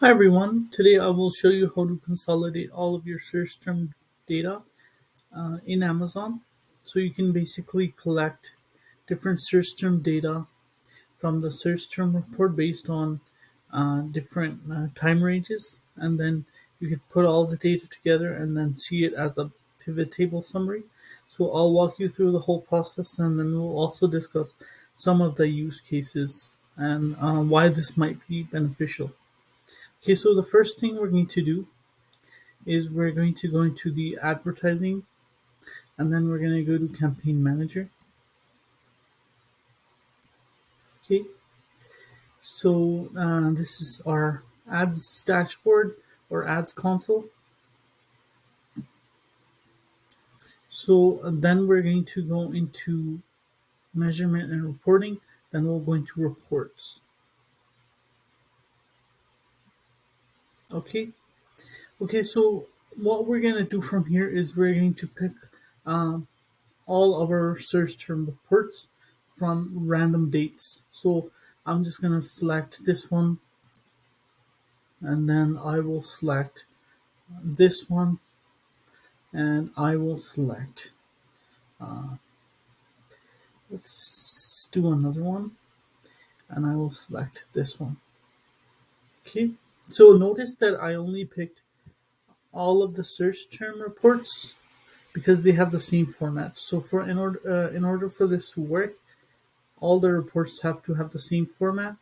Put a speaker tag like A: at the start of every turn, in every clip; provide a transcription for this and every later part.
A: Hi everyone, today I will show you how to consolidate all of your search term data uh, in Amazon. So you can basically collect different search term data from the search term report based on uh, different uh, time ranges and then you could put all the data together and then see it as a pivot table summary. So I'll walk you through the whole process and then we'll also discuss some of the use cases and uh, why this might be beneficial. Okay, so the first thing we're going to do is we're going to go into the advertising and then we're going to go to campaign manager. Okay, so uh, this is our ads dashboard or ads console. So uh, then we're going to go into measurement and reporting, then we'll go into reports. Okay. Okay, so what we're going to do from here is we're going to pick um, all of our search term reports from random dates. So I'm just going to select this one and then I will select this one and I will select uh, let's do another one and I will select this one okay so notice that I only picked all of the search term reports because they have the same format. So for in order uh, in order for this to work, all the reports have to have the same format.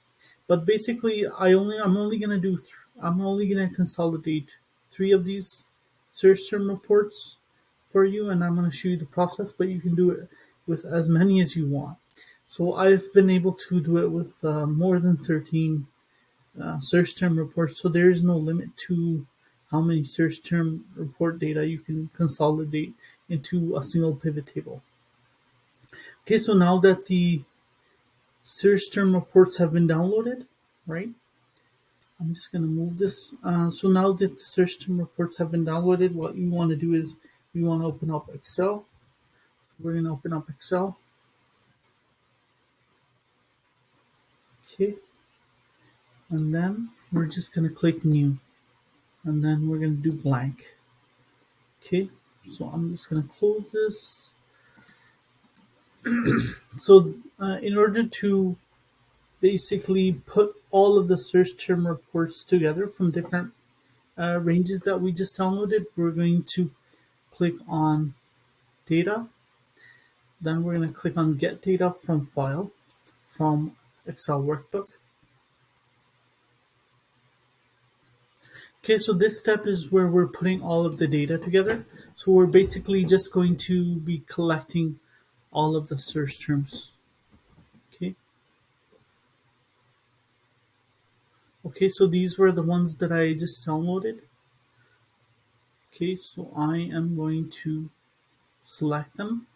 A: But basically, I only I'm only gonna do I'm only gonna consolidate three of these search term reports for you, and I'm gonna show you the process. But you can do it with as many as you want. So I've been able to do it with uh, more than 13 uh, search term reports. So there is no limit to how many search term report data you can consolidate into a single pivot table. Okay, so now that the search term reports have been downloaded, right? I'm just going to move this. Uh, so now that the search term reports have been downloaded, what you want to do is you want to open up Excel. We're going to open up Excel. Okay and then we're just going to click new. And then we're going to do blank. Okay so I'm just going to close this. So uh, in order to basically put all of the search term reports together from different uh, ranges that we just downloaded we're going to click on data. Then we're going to click on get data from file from Excel workbook Okay, so this step is where we're putting all of the data together. So we're basically just going to be collecting all of the search terms. Okay. Okay, so these were the ones that I just downloaded. Okay, so I am going to select them.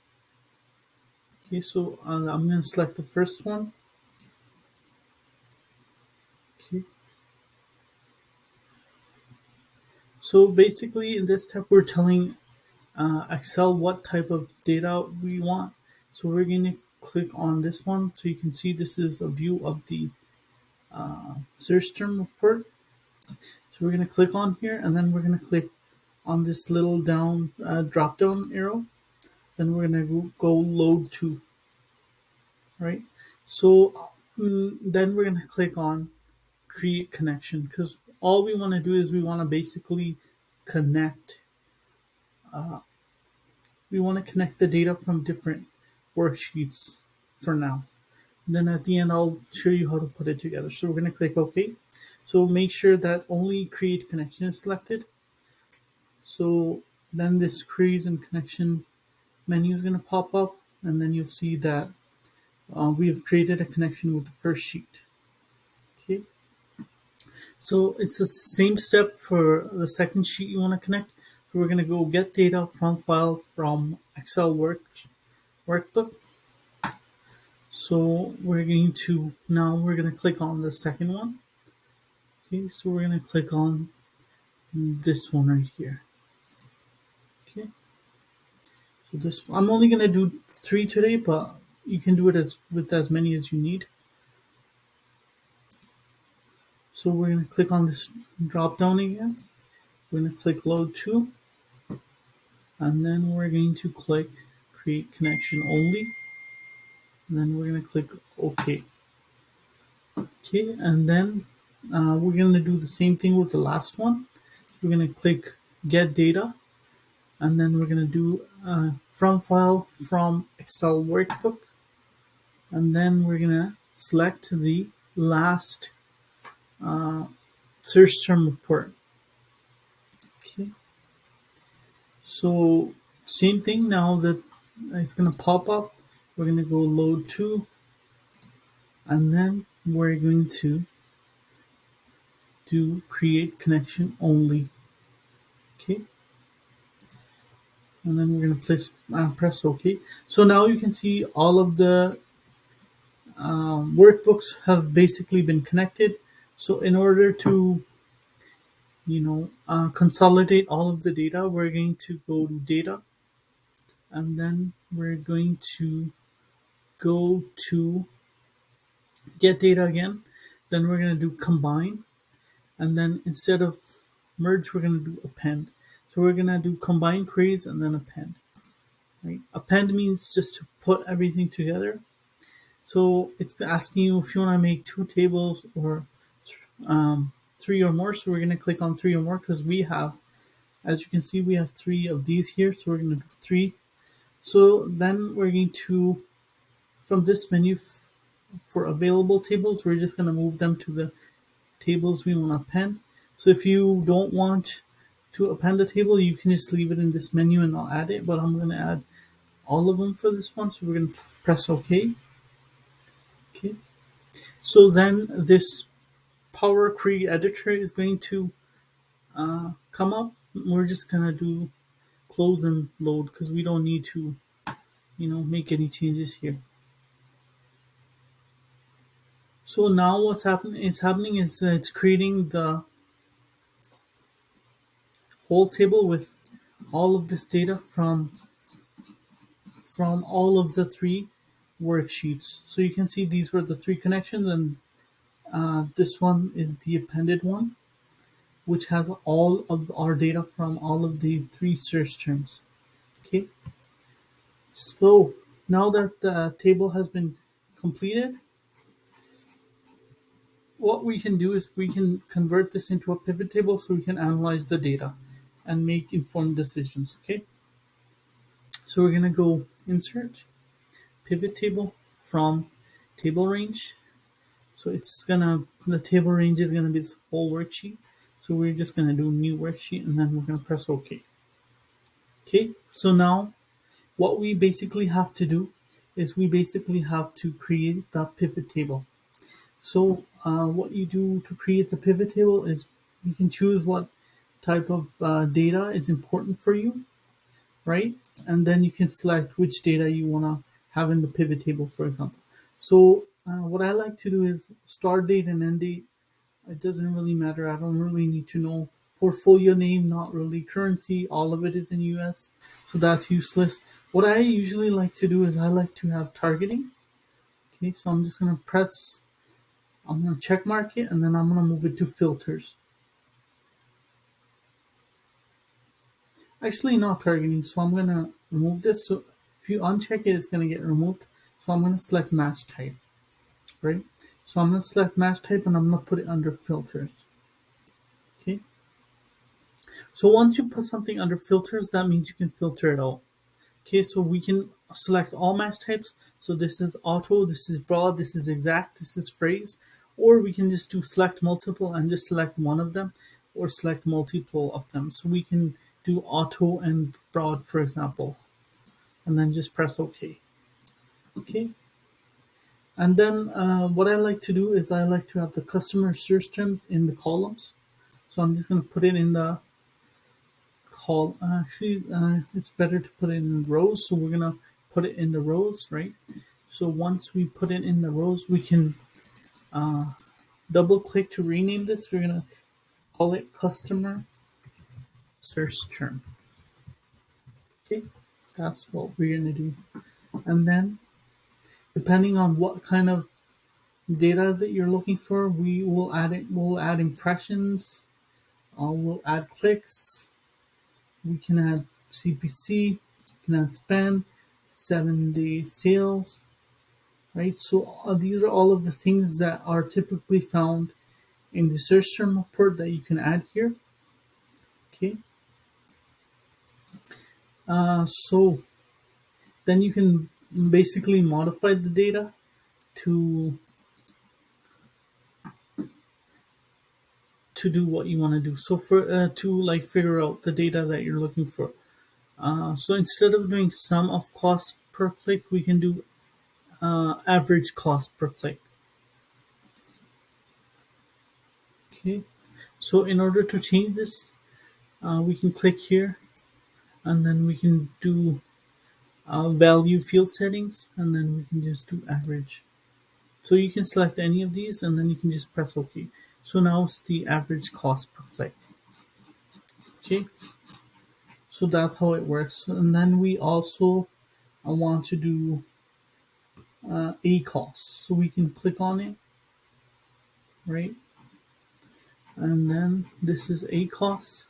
A: Okay, so uh, I'm going to select the first one. Okay. So basically in this step, we're telling uh, Excel what type of data we want. So we're going to click on this one. So you can see this is a view of the uh, search term report. So we're going to click on here and then we're going to click on this little down uh, drop down arrow. Then we're going to go load to, right? So um, then we're going to click on create connection because all we want to do is we want to basically connect uh, we want to connect the data from different worksheets for now. And then at the end I'll show you how to put it together. So we're going to click OK. So make sure that only create connection is selected. So then this queries and connection menu is going to pop up and then you'll see that uh, we have created a connection with the first sheet so it's the same step for the second sheet you want to connect. So we're going to go get data from file from Excel work workbook. So we're going to now we're going to click on the second one. Okay, so we're going to click on this one right here. Okay. So this I'm only going to do three today, but you can do it as with as many as you need. So we're going to click on this drop down again. We're going to click load to, and then we're going to click create connection only. And then we're going to click OK. Okay, and then uh, we're going to do the same thing with the last one. We're going to click get data, and then we're going to do uh, from file from Excel workbook, and then we're going to select the last uh, search term report. Okay, so same thing now that it's to pop up. We're to go load to, and then we're going to do create connection only. Okay. And then we're to press, uh, press OK. So now you can see all of the um, workbooks have basically been connected. So in order to, you know, uh, consolidate all of the data, we're going to go to data and then we're going to go to get data again. Then we're going to do combine and then instead of merge, we're going to do append. So we're going to do combine queries and then append. Right? Append means just to put everything together. So it's asking you if you want to make two tables or um, three or more. So we're going to click on three or more because we have, as you can see, we have three of these here. So we're going to three. So then we're going to, from this menu for available tables, we're just going to move them to the tables we want to append. So if you don't want to append a table, you can just leave it in this menu and I'll add it, but I'm going to add all of them for this one. So we're going to press OK. Okay. So then this Power Query Editor is going to uh, come up. We're just to do close and load because we don't need to, you know, make any changes here. So now what's happening is happening is uh, it's creating the whole table with all of this data from from all of the three worksheets. So you can see these were the three connections and uh, this one is the appended one which has all of our data from all of the three search terms. Okay, so now that the table has been completed, what we can do is we can convert this into a pivot table so we can analyze the data and make informed decisions. Okay. So we're to go insert pivot table from table range so it's gonna the table range is gonna be this whole worksheet so we're just gonna do new worksheet and then we're gonna press ok okay so now what we basically have to do is we basically have to create the pivot table so uh, what you do to create the pivot table is you can choose what type of uh, data is important for you, right? And then you can select which data you want to have in the pivot table, for example. So uh, what I like to do is start date and end date. It doesn't really matter. I don't really need to know portfolio name, not really currency. All of it is in US, so that's useless. What I usually like to do is I like to have targeting. Okay, so I'm just gonna press I'm to check mark it and then I'm to move it to filters. Actually not targeting, so I'm to remove this. So if you uncheck it, it's to get removed. So I'm to select match type, right? So I'm going to select match type and I'm going to put it under filters. Okay. So once you put something under filters, that means you can filter it out. Okay, so we can select all match types. So this is auto, this is broad, this is exact, this is phrase or we can just do select multiple and just select one of them or select multiple of them. So we can do auto and broad, for example, and then just press OK. Okay. And then uh, what I like to do is I like to have the customer search terms in the columns. So I'm just going to put it in the call. Actually, uh, it's better to put it in rows. So we're going to put it in the rows, right? So once we put it in the rows, we can uh, double click to rename this. We're gonna call it customer search term. Okay, that's what we're gonna do. And then depending on what kind of data that you're looking for, we will add it. We'll add impressions. Uh, we'll add clicks. We can add CPC. We can add spend, seven day sales, right? So uh, these are all of the things that are typically found in the search term report that you can add here. Okay. Uh, so then you can basically modify the data to to do what you want to do. So for uh, to like figure out the data that you're looking for. Uh, so instead of doing sum of cost per click, we can do uh, average cost per click. Okay, so in order to change this, uh, we can click here and then we can do uh, value field settings and then we can just do average. So you can select any of these and then you can just press OK. So now it's the average cost per click. Okay, so that's how it works. And then we also I want to do uh, cost. So we can click on it, right? And then this is ACoS.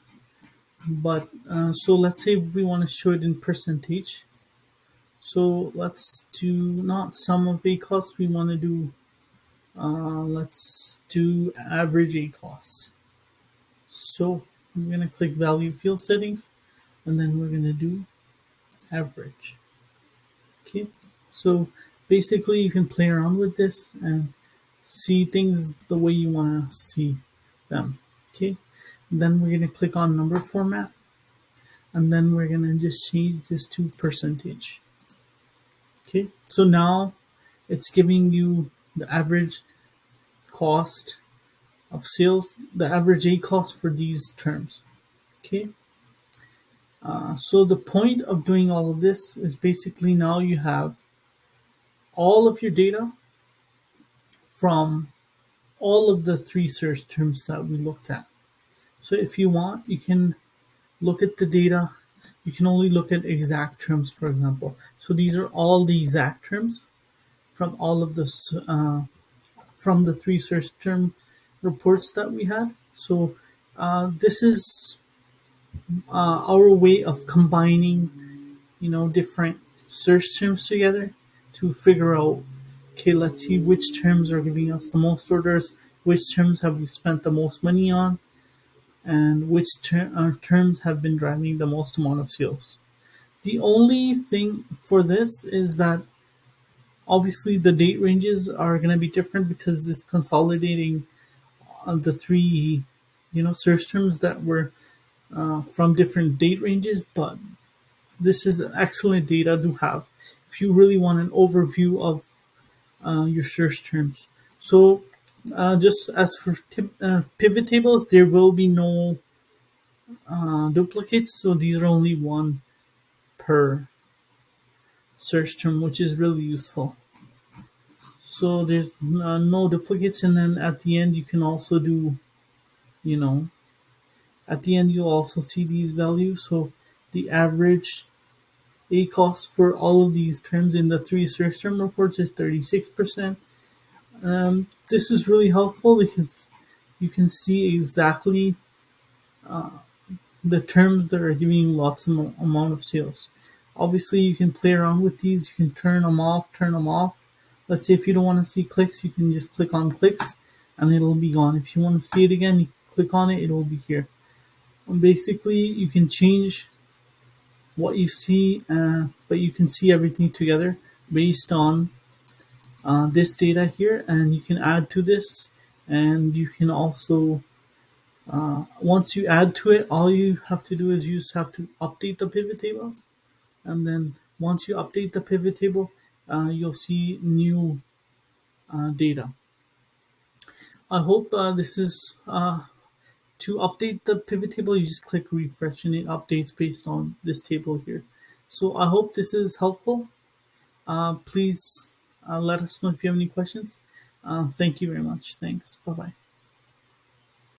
A: But uh, so let's say we want to show it in percentage. So let's do not sum of ACoS. We want to do uh, let's do average ACoS. So I'm going to click value field settings and then we're going to do average. Okay, so basically you can play around with this and see things the way you want to see them. Okay, then we're going to click on number format and then we're going to just change this to percentage. Okay, so now it's giving you the average cost of sales, the average ACoS for these terms. Okay. Uh, so the point of doing all of this is basically now you have all of your data from all of the three search terms that we looked at. So if you want, you can look at the data. You can only look at exact terms, for example. So these are all the exact terms from all of the uh, from the three search term reports that we had. So uh, this is uh, our way of combining, you know, different search terms together to figure out, okay, let's see which terms are giving us the most orders, which terms have we spent the most money on, and which ter- uh, terms have been driving the most amount of sales. The only thing for this is that obviously the date ranges are going to be different because it's consolidating uh, the three you know search terms that were uh, from different date ranges but this is excellent data to have if you really want an overview of uh, your search terms so uh, just as for uh, pivot tables there will be no uh, duplicates so these are only one per search term, which is really useful. So there's uh, no duplicates, and then at the end you can also do, you know, at the end you'll also see these values. So the average ACoS for all of these terms in the three search term reports is 36%. Um, this is really helpful because you can see exactly uh, the terms that are giving lots of amount of sales. Obviously, you can play around with these. You can turn them off, turn them off. Let's say if you don't want to see clicks, you can just click on clicks and it'll be gone. If you want to see it again, you click on it, it'll be here. And basically, you can change what you see, uh, but you can see everything together based on uh, this data here, and you can add to this, and you can also uh, once you add to it, all you have to do is you just have to update the pivot table and then once you update the pivot table uh, you'll see new uh, data. I hope uh, this is uh, to update the pivot table you just click refresh and it updates based on this table here. So I hope this is helpful. Please Uh, let us know if you have any questions. Uh, thank you very much. Thanks. Bye bye